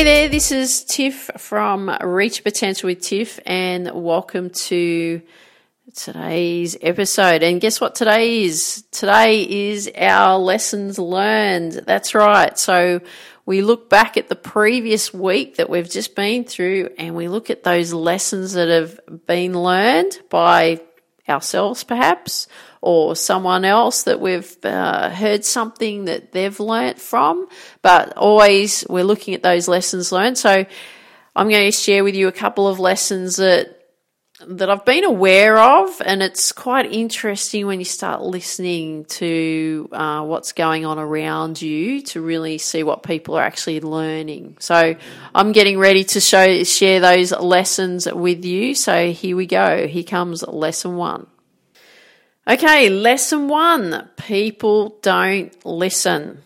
Hey there, this is Tiff from Reach Potential with Tiff, and welcome to today's episode. And guess what today is? Today is our lessons learned. That's right. So we look back at the previous week that we've just been through and we look at those lessons that have been learned by ourselves perhaps or someone else that we've uh, heard something that they've learnt from but always we're looking at those lessons learned so i'm going to share with you a couple of lessons that that I've been aware of, and it's quite interesting when you start listening to uh, what's going on around you to really see what people are actually learning. So I'm getting ready to show share those lessons with you. So here we go. Here comes lesson one. Okay, lesson one: people don't listen.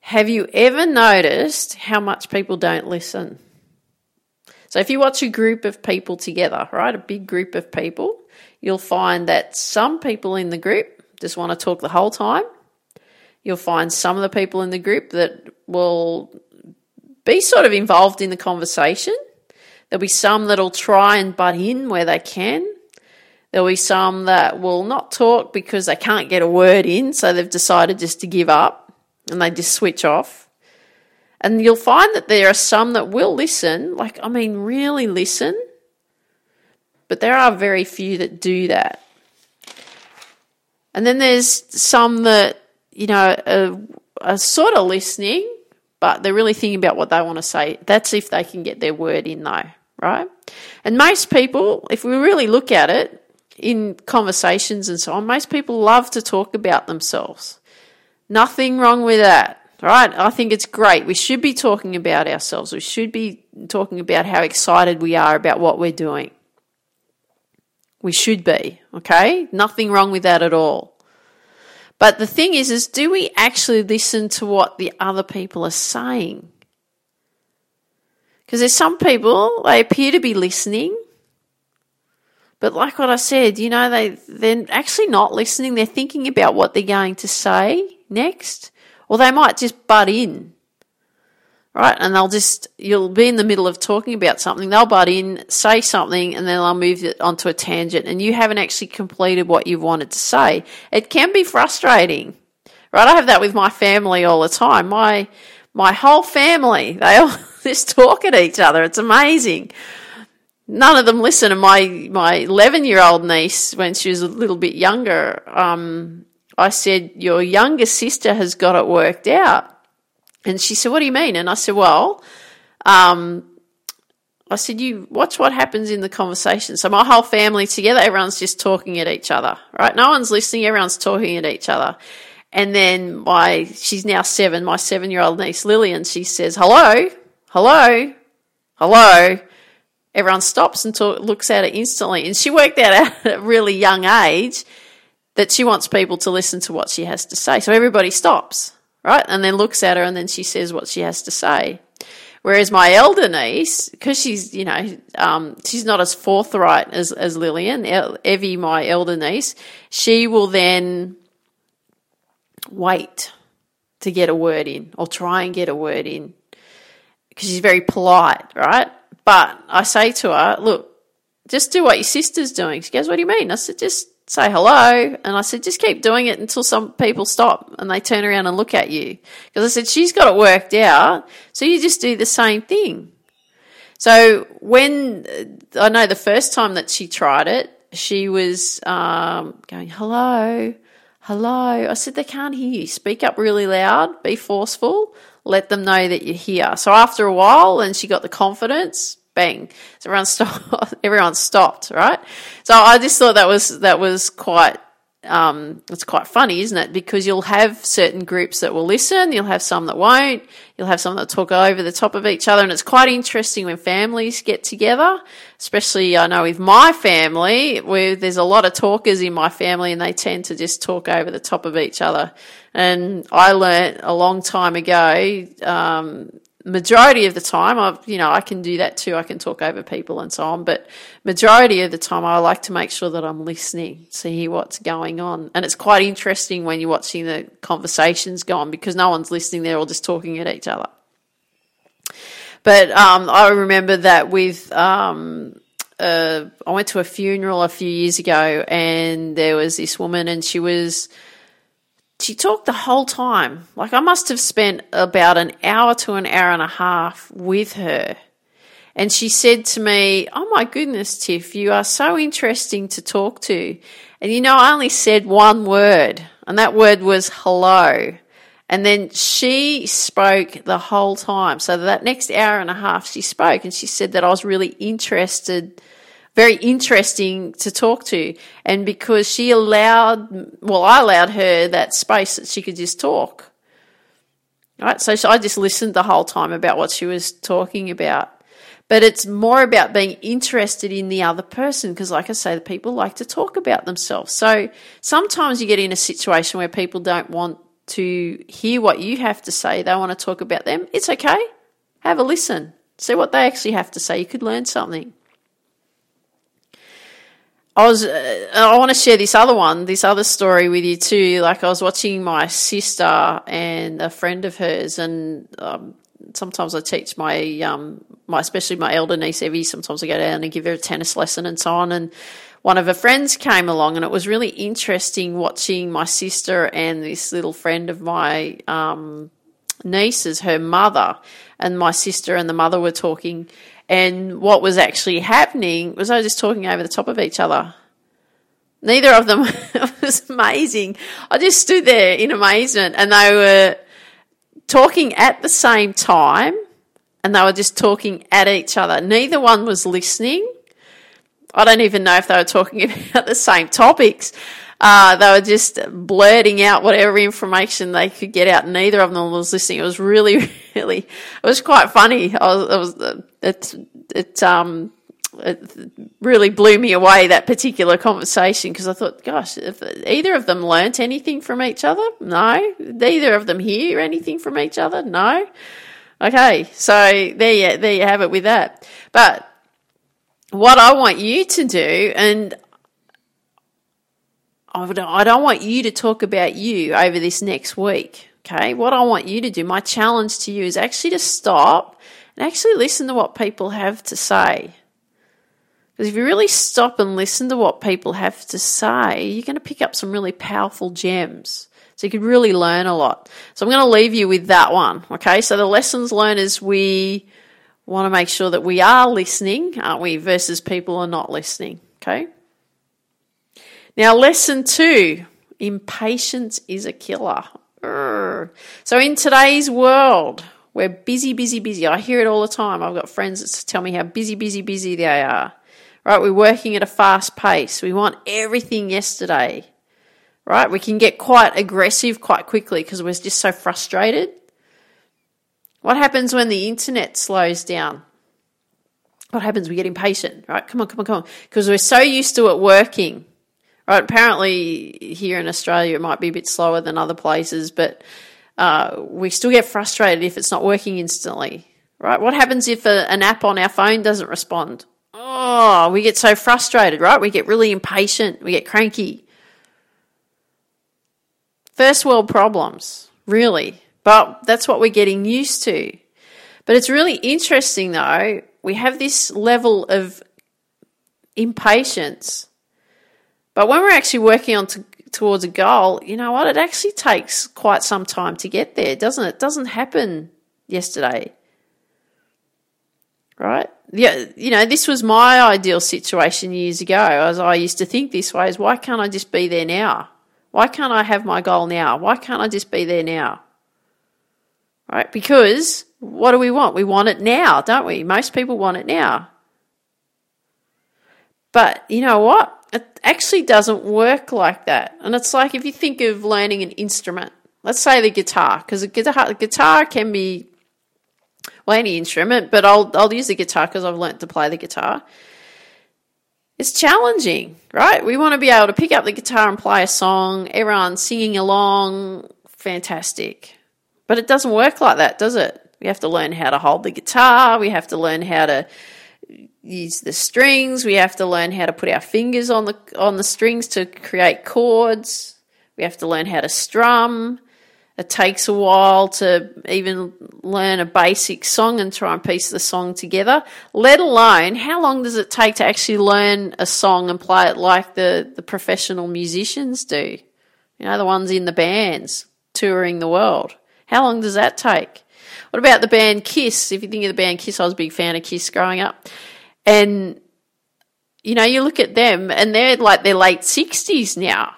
Have you ever noticed how much people don't listen? So if you watch a group of people together, right, a big group of people, you'll find that some people in the group just want to talk the whole time. You'll find some of the people in the group that will be sort of involved in the conversation. There'll be some that'll try and butt in where they can. There'll be some that will not talk because they can't get a word in, so they've decided just to give up and they just switch off. And you'll find that there are some that will listen, like, I mean, really listen, but there are very few that do that. And then there's some that, you know, are, are sort of listening, but they're really thinking about what they want to say. That's if they can get their word in, though, right? And most people, if we really look at it in conversations and so on, most people love to talk about themselves. Nothing wrong with that right? I think it's great. We should be talking about ourselves. We should be talking about how excited we are about what we're doing. We should be, okay? Nothing wrong with that at all. But the thing is, is do we actually listen to what the other people are saying? Because there's some people, they appear to be listening, but like what I said, you know, they, they're actually not listening. They're thinking about what they're going to say next. Or they might just butt in, right? And they'll just, you'll be in the middle of talking about something, they'll butt in, say something, and then they'll move it onto a tangent, and you haven't actually completed what you wanted to say. It can be frustrating, right? I have that with my family all the time. My, my whole family, they all just talk at each other. It's amazing. None of them listen. And my, my 11 year old niece, when she was a little bit younger, um, I said, Your younger sister has got it worked out. And she said, What do you mean? And I said, Well, um, I said, You watch what happens in the conversation. So my whole family together, everyone's just talking at each other, right? No one's listening, everyone's talking at each other. And then my, she's now seven, my seven year old niece Lillian, she says, Hello, hello, hello. Everyone stops and talk, looks at it instantly. And she worked out at a really young age that she wants people to listen to what she has to say. So everybody stops, right? And then looks at her and then she says what she has to say. Whereas my elder niece, because she's, you know, um, she's not as forthright as, as Lillian, Evie, my elder niece, she will then wait to get a word in or try and get a word in because she's very polite, right? But I say to her, look, just do what your sister's doing. She goes, what do you mean? I said, just say hello. And I said, just keep doing it until some people stop and they turn around and look at you. Because I said, she's got it worked out. So you just do the same thing. So when I know the first time that she tried it, she was um, going, hello, hello. I said, they can't hear you. Speak up really loud, be forceful, let them know that you're here. So after a while, and she got the confidence, bang. So everyone stopped, everyone stopped, right? So I just thought that was, that was quite, um, it's quite funny, isn't it? Because you'll have certain groups that will listen, you'll have some that won't, you'll have some that talk over the top of each other, and it's quite interesting when families get together, especially I know with my family, where there's a lot of talkers in my family and they tend to just talk over the top of each other. And I learnt a long time ago, um, majority of the time i you know i can do that too. I can talk over people and so on but majority of the time i like to make sure that i'm listening to hear what's going on. And it's quite interesting when you're watching the conversations go on because no one's listening. They're all just talking at each other. But um, I remember that with um, uh, I went to a funeral a few years ago, and there was this woman, and she was she talked the whole time. Like I must have spent about an hour to an hour and a half with her. And she said to me, Oh my goodness, Tiff, you are so interesting to talk to. And you know, I only said one word, and that word was hello. And then she spoke the whole time. So that next hour and a half, she spoke and she said that I was really interested, very interesting to talk to. And because she allowed, well, I allowed her that space that she could just talk. Right. So I just listened the whole time about what she was talking about. But it's more about being interested in the other person because, like I say, the people like to talk about themselves. So sometimes you get in a situation where people don't want to hear what you have to say, they want to talk about them, it's okay. Have a listen. See what they actually have to say. You could learn something. I was, uh, I want to share this other one, this other story with you too. Like I was watching my sister and a friend of hers, and um, sometimes I teach my, um, my, especially my elder niece Evie. Sometimes I go down and give her a tennis lesson and so on. And one of her friends came along, and it was really interesting watching my sister and this little friend of my um, niece's, her mother, and my sister and the mother were talking. And what was actually happening was I was just talking over the top of each other. Neither of them was amazing. I just stood there in amazement, and they were talking at the same time, and they were just talking at each other. Neither one was listening I don't even know if they were talking about the same topics. Uh, they were just blurting out whatever information they could get out. Neither of them was listening. It was really, really, it was quite funny. I was, it was, it, it, um, it really blew me away that particular conversation because I thought, gosh, if either of them learnt anything from each other, no. Neither of them hear anything from each other, no. Okay, so there you, there you have it with that. But what I want you to do, and I don't want you to talk about you over this next week. Okay. What I want you to do, my challenge to you is actually to stop and actually listen to what people have to say. Because if you really stop and listen to what people have to say, you're going to pick up some really powerful gems. So you could really learn a lot. So I'm going to leave you with that one. Okay. So the lessons learned is we want to make sure that we are listening, aren't we, versus people are not listening. Okay? Now, lesson two impatience is a killer. So, in today's world, we're busy, busy, busy. I hear it all the time. I've got friends that tell me how busy, busy, busy they are. Right? We're working at a fast pace. We want everything yesterday. Right? We can get quite aggressive quite quickly because we're just so frustrated. What happens when the internet slows down? What happens? We get impatient, right? Come on, come on, come on. Because we're so used to it working, right? Apparently, here in Australia, it might be a bit slower than other places, but uh, we still get frustrated if it's not working instantly, right? What happens if a, an app on our phone doesn't respond? Oh, we get so frustrated, right? We get really impatient. We get cranky. First world problems, really. But that's what we're getting used to. But it's really interesting though, we have this level of impatience. But when we're actually working on to, towards a goal, you know what? It actually takes quite some time to get there, doesn't it? It doesn't happen yesterday. Right? Yeah, you know, this was my ideal situation years ago. As I used to think this way is why can't I just be there now? Why can't I have my goal now? Why can't I just be there now? right? Because what do we want? We want it now, don't we? Most people want it now. But you know what? It actually doesn't work like that. And it's like if you think of learning an instrument, let's say the guitar, because a guitar, the guitar can be well any instrument, but I'll I'll use the guitar because I've learnt to play the guitar. It's challenging, right? We want to be able to pick up the guitar and play a song, everyone singing along, fantastic. But it doesn't work like that, does it? We have to learn how to hold the guitar, we have to learn how to use the strings, we have to learn how to put our fingers on the on the strings to create chords. We have to learn how to strum. It takes a while to even learn a basic song and try and piece the song together, let alone how long does it take to actually learn a song and play it like the, the professional musicians do? You know, the ones in the bands touring the world. How long does that take? What about the band Kiss? If you think of the band Kiss, I was a big fan of Kiss growing up. And, you know, you look at them and they're like their late 60s now.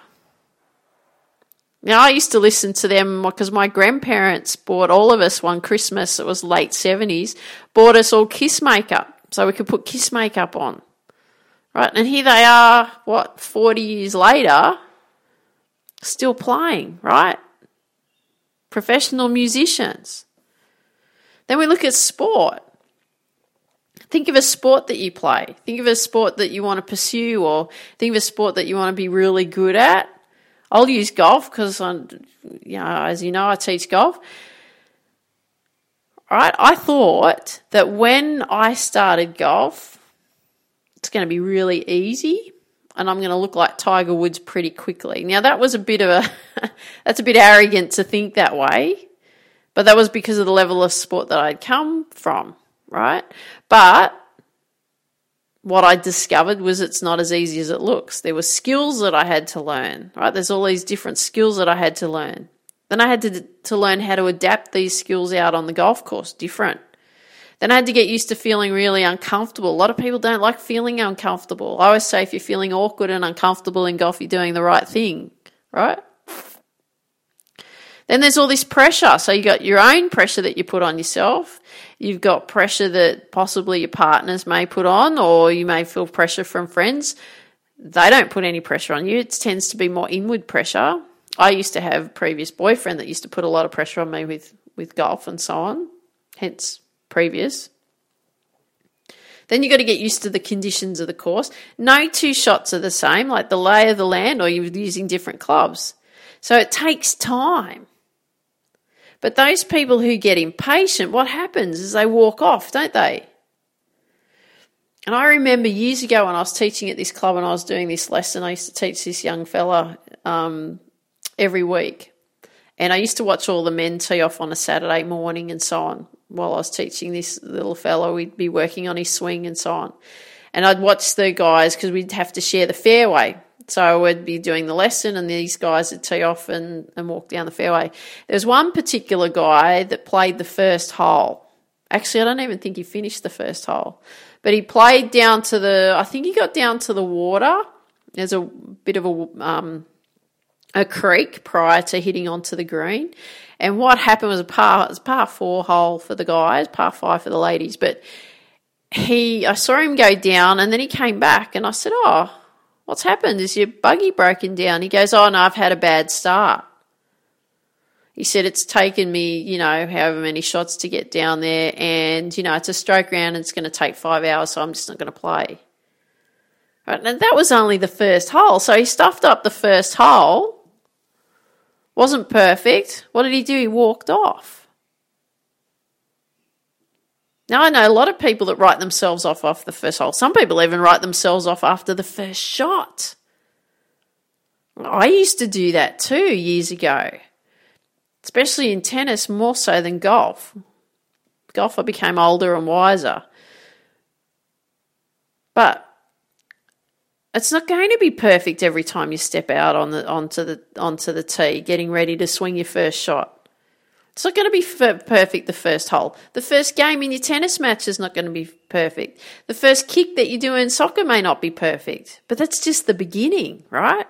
Now, I used to listen to them because my grandparents bought all of us one Christmas, it was late 70s, bought us all Kiss makeup so we could put Kiss makeup on. Right, and here they are, what, 40 years later, still playing, right? Professional musicians. Then we look at sport. Think of a sport that you play. Think of a sport that you want to pursue, or think of a sport that you want to be really good at. I'll use golf because, you know, as you know, I teach golf. All right, I thought that when I started golf, it's going to be really easy and I'm going to look like Tiger Woods pretty quickly. Now that was a bit of a that's a bit arrogant to think that way, but that was because of the level of sport that I'd come from, right? But what I discovered was it's not as easy as it looks. There were skills that I had to learn, right? There's all these different skills that I had to learn. Then I had to, to learn how to adapt these skills out on the golf course, different. Then I had to get used to feeling really uncomfortable. A lot of people don't like feeling uncomfortable. I always say if you're feeling awkward and uncomfortable in golf, you're doing the right thing, right? Then there's all this pressure. So you got your own pressure that you put on yourself. You've got pressure that possibly your partners may put on, or you may feel pressure from friends. They don't put any pressure on you. It tends to be more inward pressure. I used to have a previous boyfriend that used to put a lot of pressure on me with, with golf and so on, hence previous. Then you've got to get used to the conditions of the course. No two shots are the same, like the lay of the land, or you're using different clubs. So it takes time. But those people who get impatient, what happens is they walk off, don't they? And I remember years ago when I was teaching at this club and I was doing this lesson, I used to teach this young fella um, every week. And I used to watch all the men tee off on a Saturday morning and so on. While I was teaching this little fellow, we'd be working on his swing and so on. And I'd watch the guys because we'd have to share the fairway. So I would be doing the lesson, and these guys would tee off and, and walk down the fairway. There's one particular guy that played the first hole. Actually, I don't even think he finished the first hole, but he played down to the. I think he got down to the water. There's a bit of a um, a creek prior to hitting onto the green. And what happened was a par, was par four hole for the guys, par five for the ladies. But he, I saw him go down, and then he came back, and I said, "Oh, What's happened? Is your buggy broken down? He goes, Oh, no, I've had a bad start. He said, It's taken me, you know, however many shots to get down there, and, you know, it's a stroke round and it's going to take five hours, so I'm just not going to play. Right, and that was only the first hole. So he stuffed up the first hole, wasn't perfect. What did he do? He walked off. Now, I know a lot of people that write themselves off off the first hole. Some people even write themselves off after the first shot. I used to do that too years ago, especially in tennis, more so than golf. Golf, I became older and wiser. But it's not going to be perfect every time you step out on the onto the onto the tee, getting ready to swing your first shot. It's not going to be perfect the first hole. The first game in your tennis match is not going to be perfect. The first kick that you do in soccer may not be perfect, but that's just the beginning, right?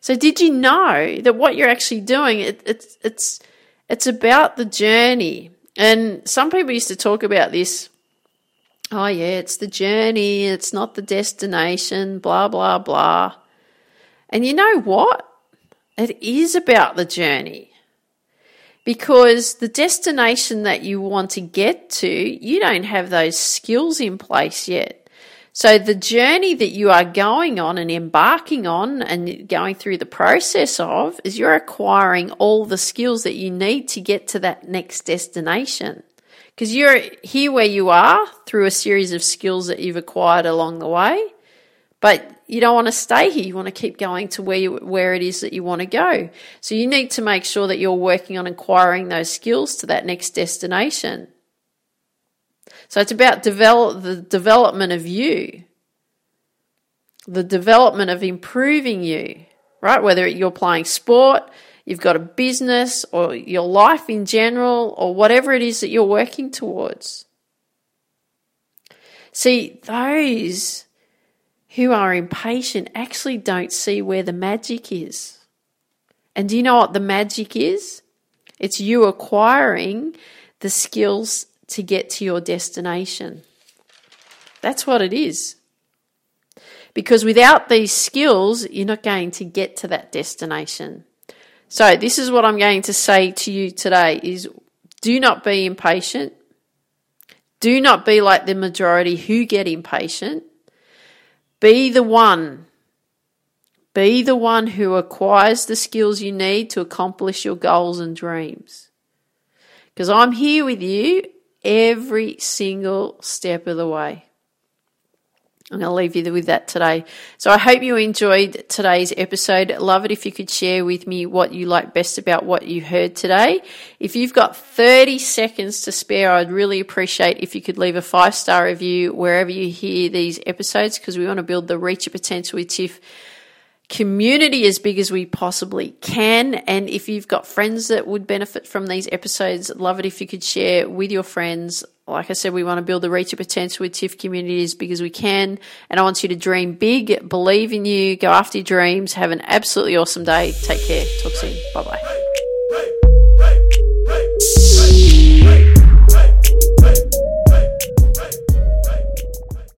So did you know that what you're actually doing it, it's it's it's about the journey. And some people used to talk about this oh yeah, it's the journey, it's not the destination, blah blah blah. And you know what? It is about the journey. Because the destination that you want to get to, you don't have those skills in place yet. So the journey that you are going on and embarking on and going through the process of is you're acquiring all the skills that you need to get to that next destination. Because you're here where you are through a series of skills that you've acquired along the way But you don't want to stay here. You want to keep going to where you, where it is that you want to go. So you need to make sure that you're working on acquiring those skills to that next destination. So it's about develop the development of you, the development of improving you, right? Whether you're playing sport, you've got a business, or your life in general, or whatever it is that you're working towards. See, those who are impatient actually don't see where the magic is. And do you know what the magic is? It's you acquiring the skills to get to your destination. That's what it is. Because without these skills, you're not going to get to that destination. So this is what I'm going to say to you today is do not be impatient. Do not be like the majority who get impatient. Be the one. Be the one who acquires the skills you need to accomplish your goals and dreams. Because I'm here with you every single step of the way. I'm going to leave you with that today. So I hope you enjoyed today's episode. Love it if you could share with me what you like best about what you heard today. If you've got 30 seconds to spare, I'd really appreciate if you could leave a five star review wherever you hear these episodes because we want to build the Reach Your Potential with Tiff community as big as we possibly can. And if you've got friends that would benefit from these episodes, love it if you could share with your friends. Like I said, we want to build the Reach Your Potential with TIFF community as big as we can. And I want you to dream big, believe in you, go after your dreams, have an absolutely awesome day. Take care. Talk soon. Bye bye.